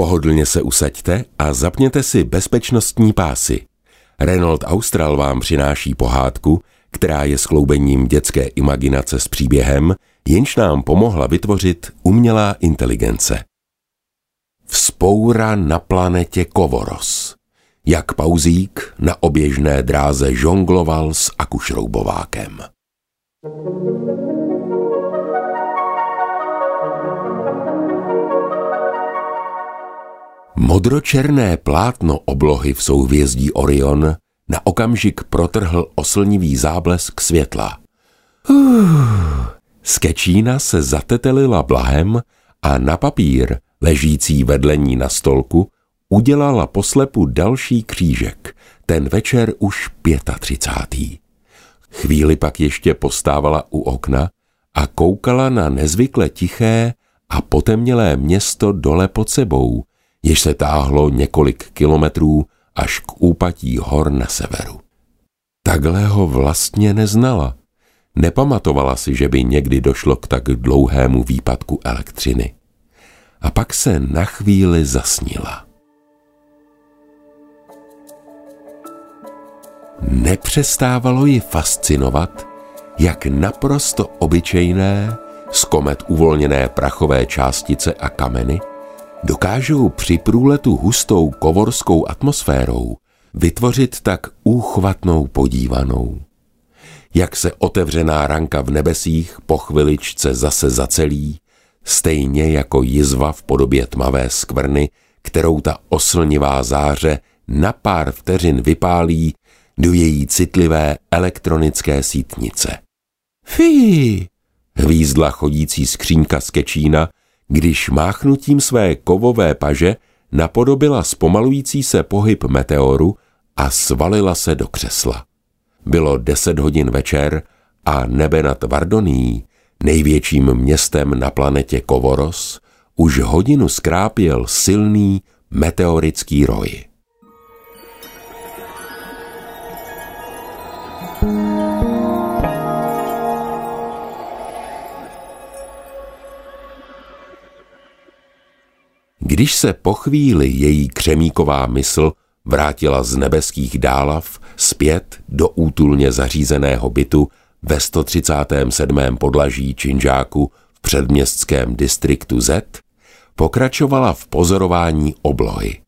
Pohodlně se usaďte a zapněte si bezpečnostní pásy. Renault Austral vám přináší pohádku, která je skloubením dětské imaginace s příběhem, jenž nám pomohla vytvořit umělá inteligence. Vzpoura na planetě Kovoros. Jak pauzík na oběžné dráze žongloval s akušroubovákem. Modročerné plátno oblohy v souhvězdí Orion na okamžik protrhl oslnivý záblesk světla. Skečína se zatetelila blahem a na papír, ležící vedle ní na stolku, udělala poslepu další křížek, ten večer už 35. Chvíli pak ještě postávala u okna a koukala na nezvykle tiché a potemnělé město dole pod sebou, jež se táhlo několik kilometrů až k úpatí hor na severu. Takhle ho vlastně neznala. Nepamatovala si, že by někdy došlo k tak dlouhému výpadku elektřiny. A pak se na chvíli zasnila. Nepřestávalo ji fascinovat, jak naprosto obyčejné, z komet uvolněné prachové částice a kameny dokážou při průletu hustou kovorskou atmosférou vytvořit tak úchvatnou podívanou. Jak se otevřená ranka v nebesích po chviličce zase zacelí, stejně jako jizva v podobě tmavé skvrny, kterou ta oslnivá záře na pár vteřin vypálí do její citlivé elektronické sítnice. Fí! Hvízdla chodící skřínka z Kečína, když máchnutím své kovové paže napodobila zpomalující se pohyb meteoru a svalila se do křesla. Bylo deset hodin večer a nebe nad Vardoní, největším městem na planetě Kovoros, už hodinu skrápěl silný meteorický roj. Když se po chvíli její křemíková mysl vrátila z nebeských dálav zpět do útulně zařízeného bytu ve 137. podlaží Činžáku v předměstském distriktu Z, pokračovala v pozorování oblohy.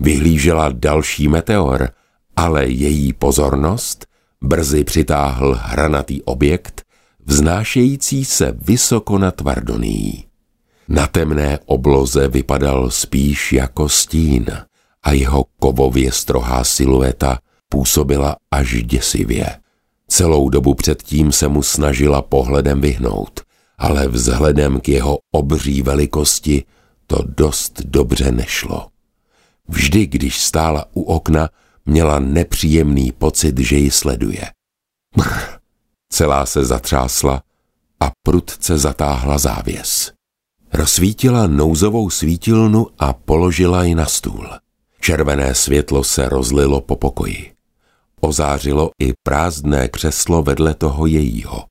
Vyhlížela další meteor, ale její pozornost brzy přitáhl hranatý objekt, vznášející se vysoko nad Tvardoní. Na temné obloze vypadal spíš jako stín a jeho kovově strohá silueta působila až děsivě. Celou dobu předtím se mu snažila pohledem vyhnout, ale vzhledem k jeho obří velikosti to dost dobře nešlo. Vždy, když stála u okna, měla nepříjemný pocit, že ji sleduje. Brr. Celá se zatřásla a prudce zatáhla závěs. Rozsvítila nouzovou svítilnu a položila ji na stůl. Červené světlo se rozlilo po pokoji. Ozářilo i prázdné křeslo vedle toho jejího.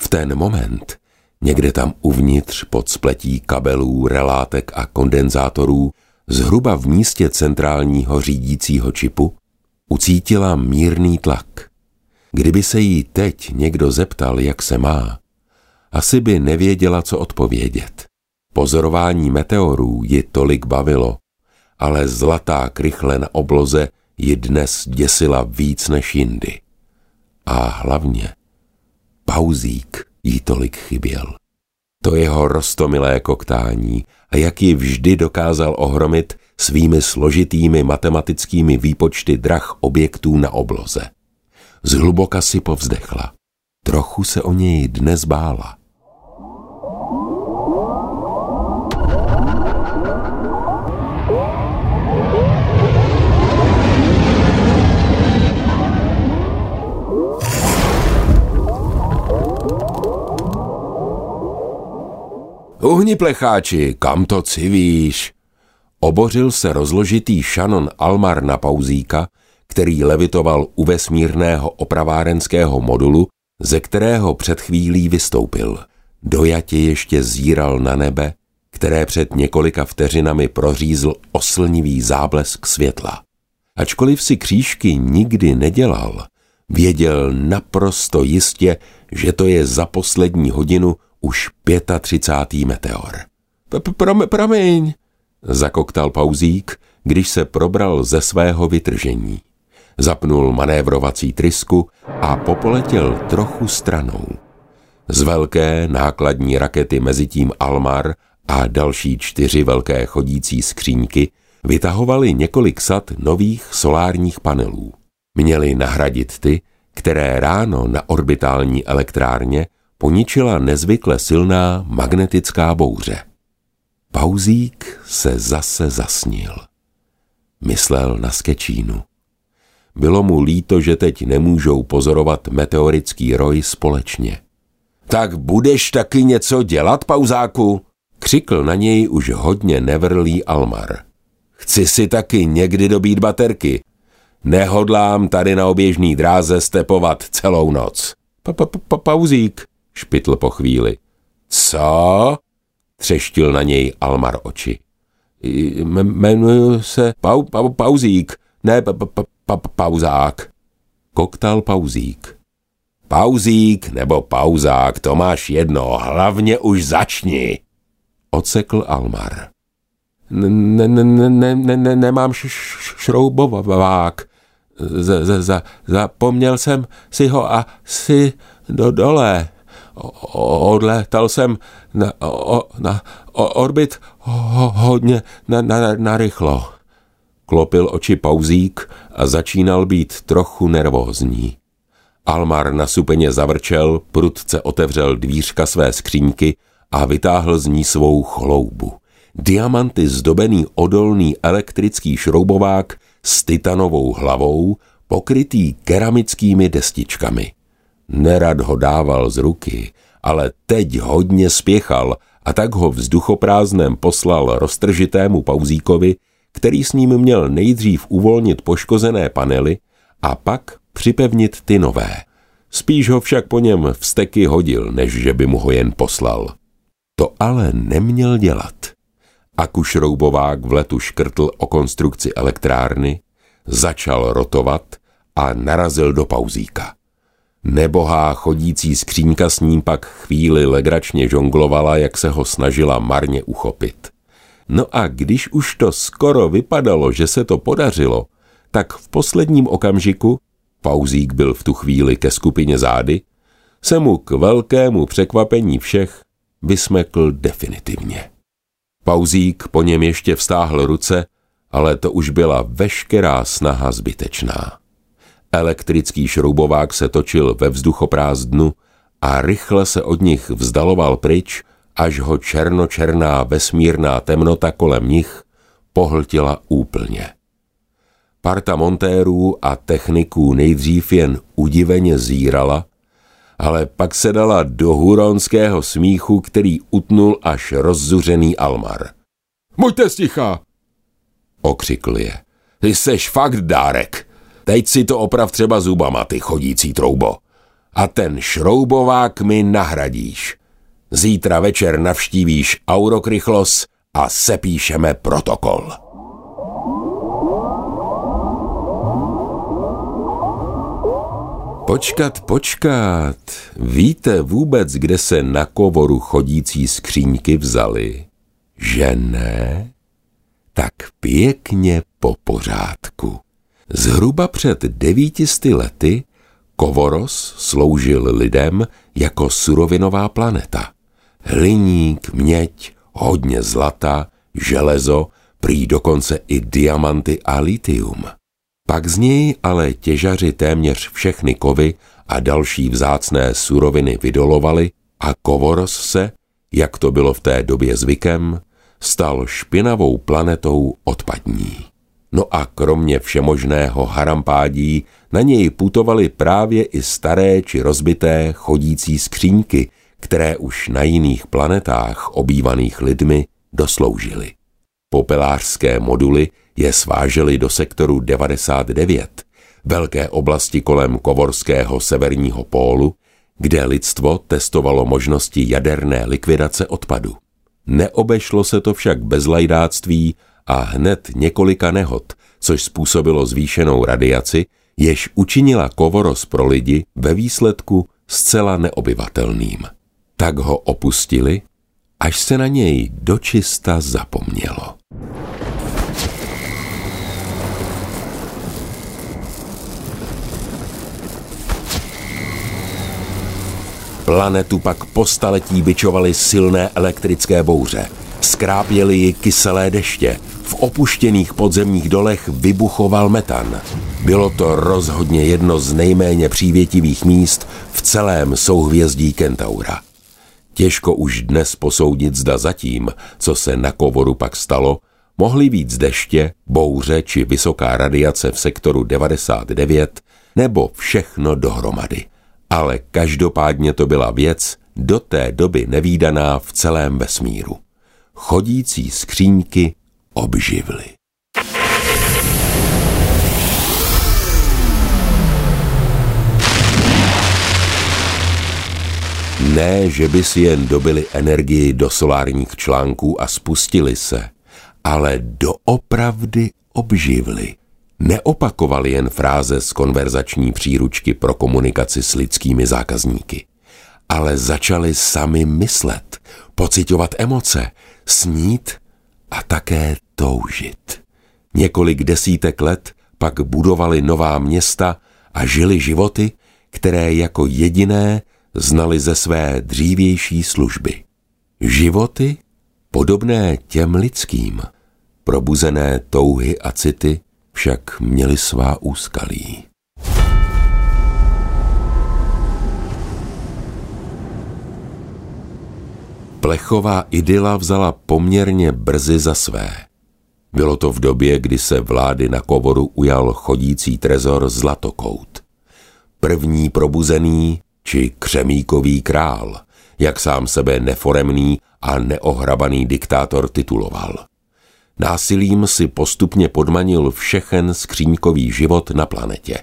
V ten moment, někde tam uvnitř pod spletí kabelů, relátek a kondenzátorů, zhruba v místě centrálního řídícího čipu, ucítila mírný tlak. Kdyby se jí teď někdo zeptal, jak se má, asi by nevěděla, co odpovědět. Pozorování meteorů ji tolik bavilo, ale zlatá krychle na obloze ji dnes děsila víc než jindy. A hlavně pauzík jí tolik chyběl. To jeho rostomilé koktání a jak ji vždy dokázal ohromit svými složitými matematickými výpočty drah objektů na obloze. Zhluboka si povzdechla. Trochu se o něj dnes bála. Uhni plecháči, kam to civíš? Obořil se rozložitý šanon Almar na pauzíka, který levitoval u vesmírného opravárenského modulu, ze kterého před chvílí vystoupil. Dojatě ještě zíral na nebe, které před několika vteřinami prořízl oslnivý záblesk světla. Ačkoliv si křížky nikdy nedělal, věděl naprosto jistě, že to je za poslední hodinu už 35. meteor. Promiň, zakoktal pauzík, když se probral ze svého vytržení. Zapnul manévrovací trysku a popoletěl trochu stranou. Z velké nákladní rakety mezi tím Almar a další čtyři velké chodící skříňky vytahovali několik sad nových solárních panelů. Měli nahradit ty, které ráno na orbitální elektrárně poničila nezvykle silná magnetická bouře. Pauzík se zase zasnil. Myslel na skečínu. Bylo mu líto, že teď nemůžou pozorovat meteorický roj společně. Tak budeš taky něco dělat, pauzáku? Křikl na něj už hodně nevrlý Almar. Chci si taky někdy dobít baterky. Nehodlám tady na oběžný dráze stepovat celou noc. Pauzík, špitl po chvíli. Co? Třeštil na něj Almar oči. Jmenuji se Pauzík, ne pauzák. Koktal Pauzík. Pauzík nebo pauzák, to máš jedno, hlavně už začni. Ocekl Almar. Ne, ne, ne, ne, ne, ne, nemám šroubovák. Z, z, z, zapomněl jsem si ho asi do dole. Odletal jsem na, o, na o, orbit ho, hodně na, na, na rychlo. Klopil oči pauzík a začínal být trochu nervózní. Almar nasupeně zavrčel, prudce otevřel dvířka své skříňky a vytáhl z ní svou chloubu. Diamanty zdobený odolný elektrický šroubovák s titanovou hlavou, pokrytý keramickými destičkami. Nerad ho dával z ruky, ale teď hodně spěchal a tak ho vzduchoprázdnem poslal roztržitému pauzíkovi, který s ním měl nejdřív uvolnit poškozené panely a pak připevnit ty nové. Spíš ho však po něm vsteky hodil, než že by mu ho jen poslal. To ale neměl dělat. Akušroubovák v letu škrtl o konstrukci elektrárny, začal rotovat a narazil do pauzíka. Nebohá chodící skřínka s ním pak chvíli legračně žonglovala, jak se ho snažila marně uchopit. No a když už to skoro vypadalo, že se to podařilo, tak v posledním okamžiku Pauzík byl v tu chvíli ke skupině zády, se mu k velkému překvapení všech vysmekl definitivně. Pauzík po něm ještě vstáhl ruce, ale to už byla veškerá snaha zbytečná. Elektrický šroubovák se točil ve vzduchoprázdnu a rychle se od nich vzdaloval pryč, až ho černočerná vesmírná temnota kolem nich pohltila úplně. Parta montérů a techniků nejdřív jen udiveně zírala, ale pak se dala do huronského smíchu, který utnul až rozzuřený Almar. Buďte sticha! Okřikl je. Ty seš fakt dárek. Teď si to oprav třeba zubama, ty chodící troubo. A ten šroubovák mi nahradíš. Zítra večer navštívíš Aurokrychlos a sepíšeme protokol. Počkat, počkat. Víte vůbec, kde se na kovoru chodící skříňky vzali? Že ne? Tak pěkně po pořádku. Zhruba před devítisty lety Kovoros sloužil lidem jako surovinová planeta. Hliník, měď, hodně zlata, železo, prý dokonce i diamanty a litium – pak z něj ale těžaři téměř všechny kovy a další vzácné suroviny vydolovali a Kovoros se, jak to bylo v té době zvykem, stal špinavou planetou odpadní. No a kromě všemožného harampádí na něj putovaly právě i staré či rozbité chodící skříňky, které už na jiných planetách obývaných lidmi dosloužily. Popelářské moduly je sváželi do sektoru 99, velké oblasti kolem Kovorského severního pólu, kde lidstvo testovalo možnosti jaderné likvidace odpadu. Neobešlo se to však bez lajdáctví a hned několika nehod, což způsobilo zvýšenou radiaci, jež učinila Kovoros pro lidi ve výsledku zcela neobyvatelným. Tak ho opustili, až se na něj dočista zapomnělo. Planetu pak po staletí byčovaly silné elektrické bouře. Skrápěly ji kyselé deště. V opuštěných podzemních dolech vybuchoval metan. Bylo to rozhodně jedno z nejméně přívětivých míst v celém souhvězdí Kentaura. Těžko už dnes posoudit zda zatím, co se na Kovoru pak stalo, mohly víc deště, bouře či vysoká radiace v sektoru 99 nebo všechno dohromady ale každopádně to byla věc do té doby nevýdaná v celém vesmíru. Chodící skříňky obživly. Ne, že by si jen dobili energii do solárních článků a spustili se, ale doopravdy obživli neopakovali jen fráze z konverzační příručky pro komunikaci s lidskými zákazníky, ale začali sami myslet, pocitovat emoce, snít a také toužit. Několik desítek let pak budovali nová města a žili životy, které jako jediné znali ze své dřívější služby. Životy podobné těm lidským, probuzené touhy a city, však měli svá úskalí. Plechová idyla vzala poměrně brzy za své. Bylo to v době, kdy se vlády na kovoru ujal chodící trezor Zlatokout. První probuzený či křemíkový král, jak sám sebe neforemný a neohrabaný diktátor tituloval. Násilím si postupně podmanil všechen skříňkový život na planetě.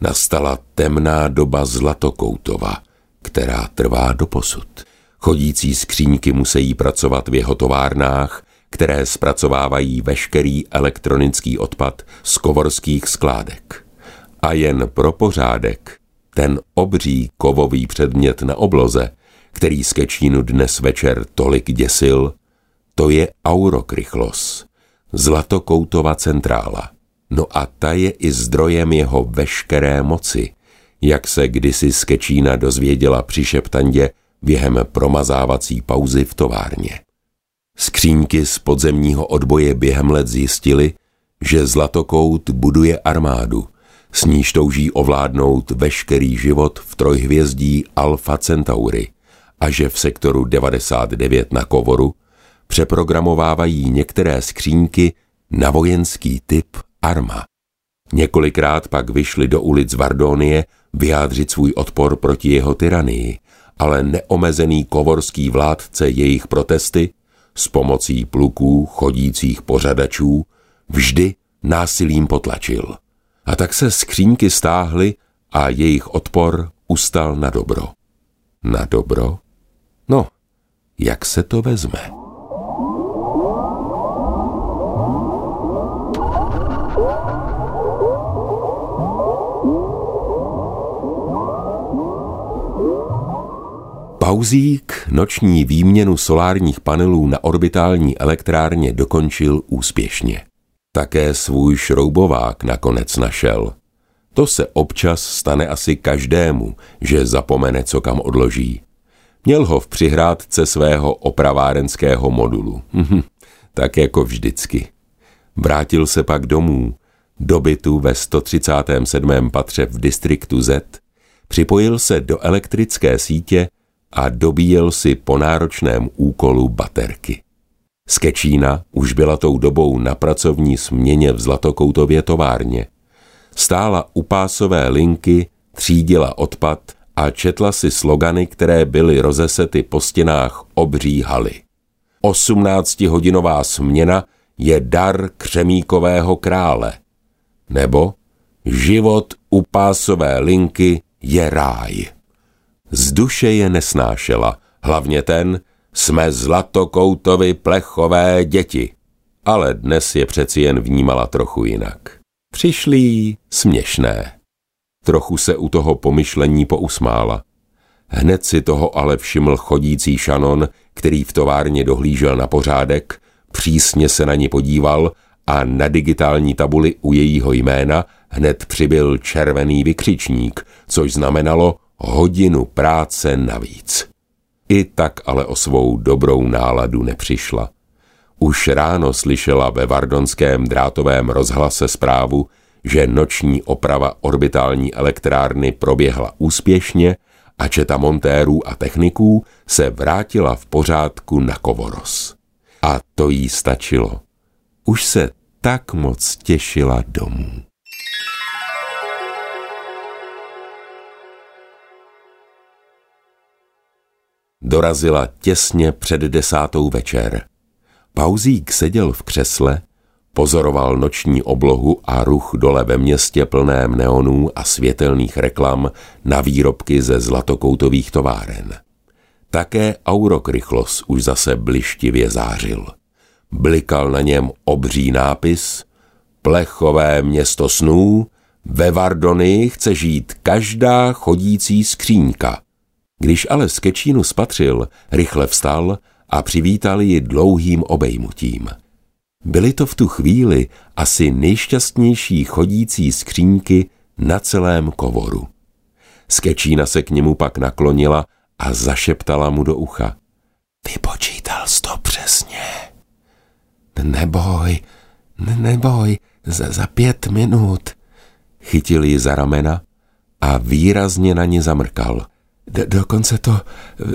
Nastala temná doba Zlatokoutova, která trvá do posud. Chodící skříňky musí pracovat v jeho továrnách, které zpracovávají veškerý elektronický odpad z kovorských skládek. A jen pro pořádek, ten obří kovový předmět na obloze, který Skečínu dnes večer tolik děsil, to je Aurokrychlos, zlatokoutová centrála. No a ta je i zdrojem jeho veškeré moci, jak se kdysi z Kečína dozvěděla při šeptandě během promazávací pauzy v továrně. Skříňky z podzemního odboje během let zjistili, že Zlatokout buduje armádu, s níž touží ovládnout veškerý život v trojhvězdí Alfa Centauri a že v sektoru 99 na Kovoru přeprogramovávají některé skřínky na vojenský typ Arma. Několikrát pak vyšli do ulic Vardonie vyjádřit svůj odpor proti jeho tyranii, ale neomezený kovorský vládce jejich protesty s pomocí pluků chodících pořadačů vždy násilím potlačil. A tak se skřínky stáhly a jejich odpor ustal na dobro. Na dobro? No, jak se to vezme? Pauzík noční výměnu solárních panelů na orbitální elektrárně dokončil úspěšně. Také svůj šroubovák nakonec našel. To se občas stane asi každému, že zapomene, co kam odloží. Měl ho v přihrádce svého opravárenského modulu. Mhm, tak jako vždycky. Vrátil se pak domů, do bytu ve 137. patře v distriktu Z, připojil se do elektrické sítě a dobíjel si po náročném úkolu baterky. Skečína už byla tou dobou na pracovní směně v Zlatokoutově továrně. Stála u pásové linky, třídila odpad a četla si slogany, které byly rozesety po stěnách obří haly. 18-hodinová směna je dar křemíkového krále. Nebo život u pásové linky je ráj. Z duše je nesnášela, hlavně ten, Jsme zlatokoutovi plechové děti. Ale dnes je přeci jen vnímala trochu jinak. Přišlí směšné. Trochu se u toho pomyšlení pousmála. Hned si toho ale všiml chodící šanon, který v továrně dohlížel na pořádek, přísně se na ní podíval a na digitální tabuli u jejího jména hned přibyl červený vykřičník, což znamenalo hodinu práce navíc. I tak ale o svou dobrou náladu nepřišla. Už ráno slyšela ve Vardonském drátovém rozhlase zprávu, že noční oprava orbitální elektrárny proběhla úspěšně a četa montérů a techniků se vrátila v pořádku na Kovoros. A to jí stačilo. Už se tak moc těšila domů. Dorazila těsně před desátou večer. Pauzík seděl v křesle, pozoroval noční oblohu a ruch dole ve městě plném neonů a světelných reklam na výrobky ze zlatokoutových továren. Také Aurokrychlos už zase blištivě zářil. Blikal na něm obří nápis Plechové město snů, ve Vardony chce žít každá chodící skřínka. Když ale z Kečínu spatřil, rychle vstal a přivítal ji dlouhým obejmutím. Byly to v tu chvíli asi nejšťastnější chodící skřínky na celém kovoru. Skečína se k němu pak naklonila a zašeptala mu do ucha. Vypočítal jsi to přesně. Neboj, neboj, za, za pět minut. Chytil ji za ramena a výrazně na ní zamrkal. D- dokonce to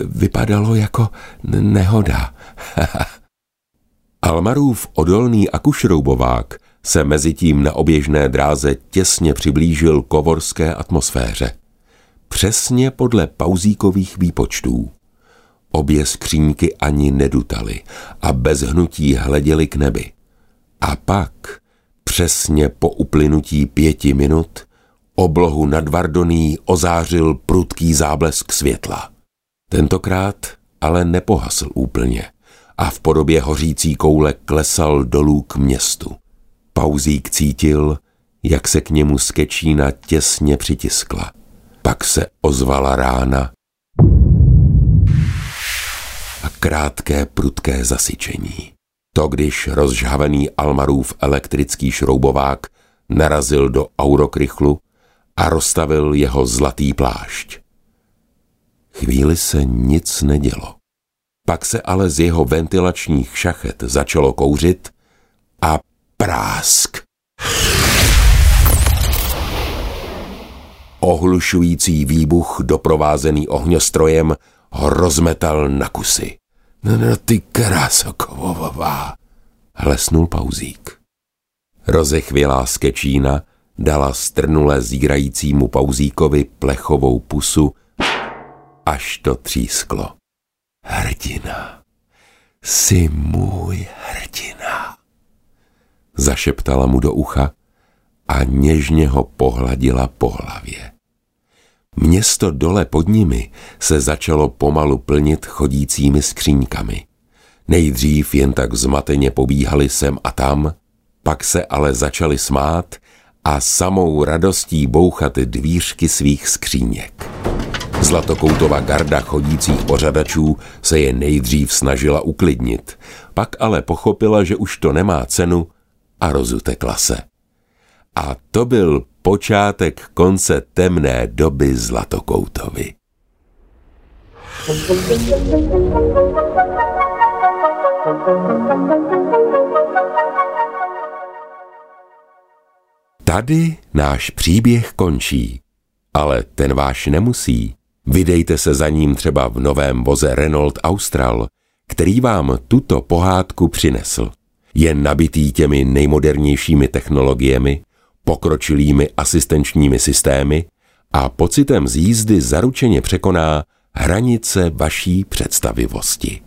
vypadalo jako nehoda. Almarův odolný akušroubovák se mezi tím na oběžné dráze těsně přiblížil kovorské atmosféře. Přesně podle pauzíkových výpočtů. Obě skřínky ani nedutaly a bez hnutí hleděli k nebi. A pak, přesně po uplynutí pěti minut, oblohu nad Vardoní ozářil prudký záblesk světla. Tentokrát ale nepohasl úplně a v podobě hořící koule klesal dolů k městu. Pauzík cítil, jak se k němu skečína těsně přitiskla. Pak se ozvala rána a krátké prudké zasyčení. To, když rozžhavený Almarův elektrický šroubovák narazil do aurokrychlu a rozstavil jeho zlatý plášť. Chvíli se nic nedělo. Pak se ale z jeho ventilačních šachet začalo kouřit a prásk. Ohlušující výbuch, doprovázený ohňostrojem, ho rozmetal na kusy. No, no ty krásokovová, hlesnul pauzík. Rozechvělá skečína dala strnule zírajícímu pauzíkovi plechovou pusu, až to třísklo. Hrdina, jsi můj hrdina, zašeptala mu do ucha a něžně ho pohladila po hlavě. Město dole pod nimi se začalo pomalu plnit chodícími skříňkami. Nejdřív jen tak zmateně pobíhali sem a tam, pak se ale začali smát a samou radostí bouchat dvířky svých skříněk. Zlatokoutová garda chodících pořadačů se je nejdřív snažila uklidnit, pak ale pochopila, že už to nemá cenu a rozutekla se. A to byl počátek konce temné doby Zlatokoutovi. Tady náš příběh končí, ale ten váš nemusí. Vydejte se za ním třeba v novém voze Renault Austral, který vám tuto pohádku přinesl. Je nabitý těmi nejmodernějšími technologiemi, pokročilými asistenčními systémy a pocitem z jízdy zaručeně překoná hranice vaší představivosti.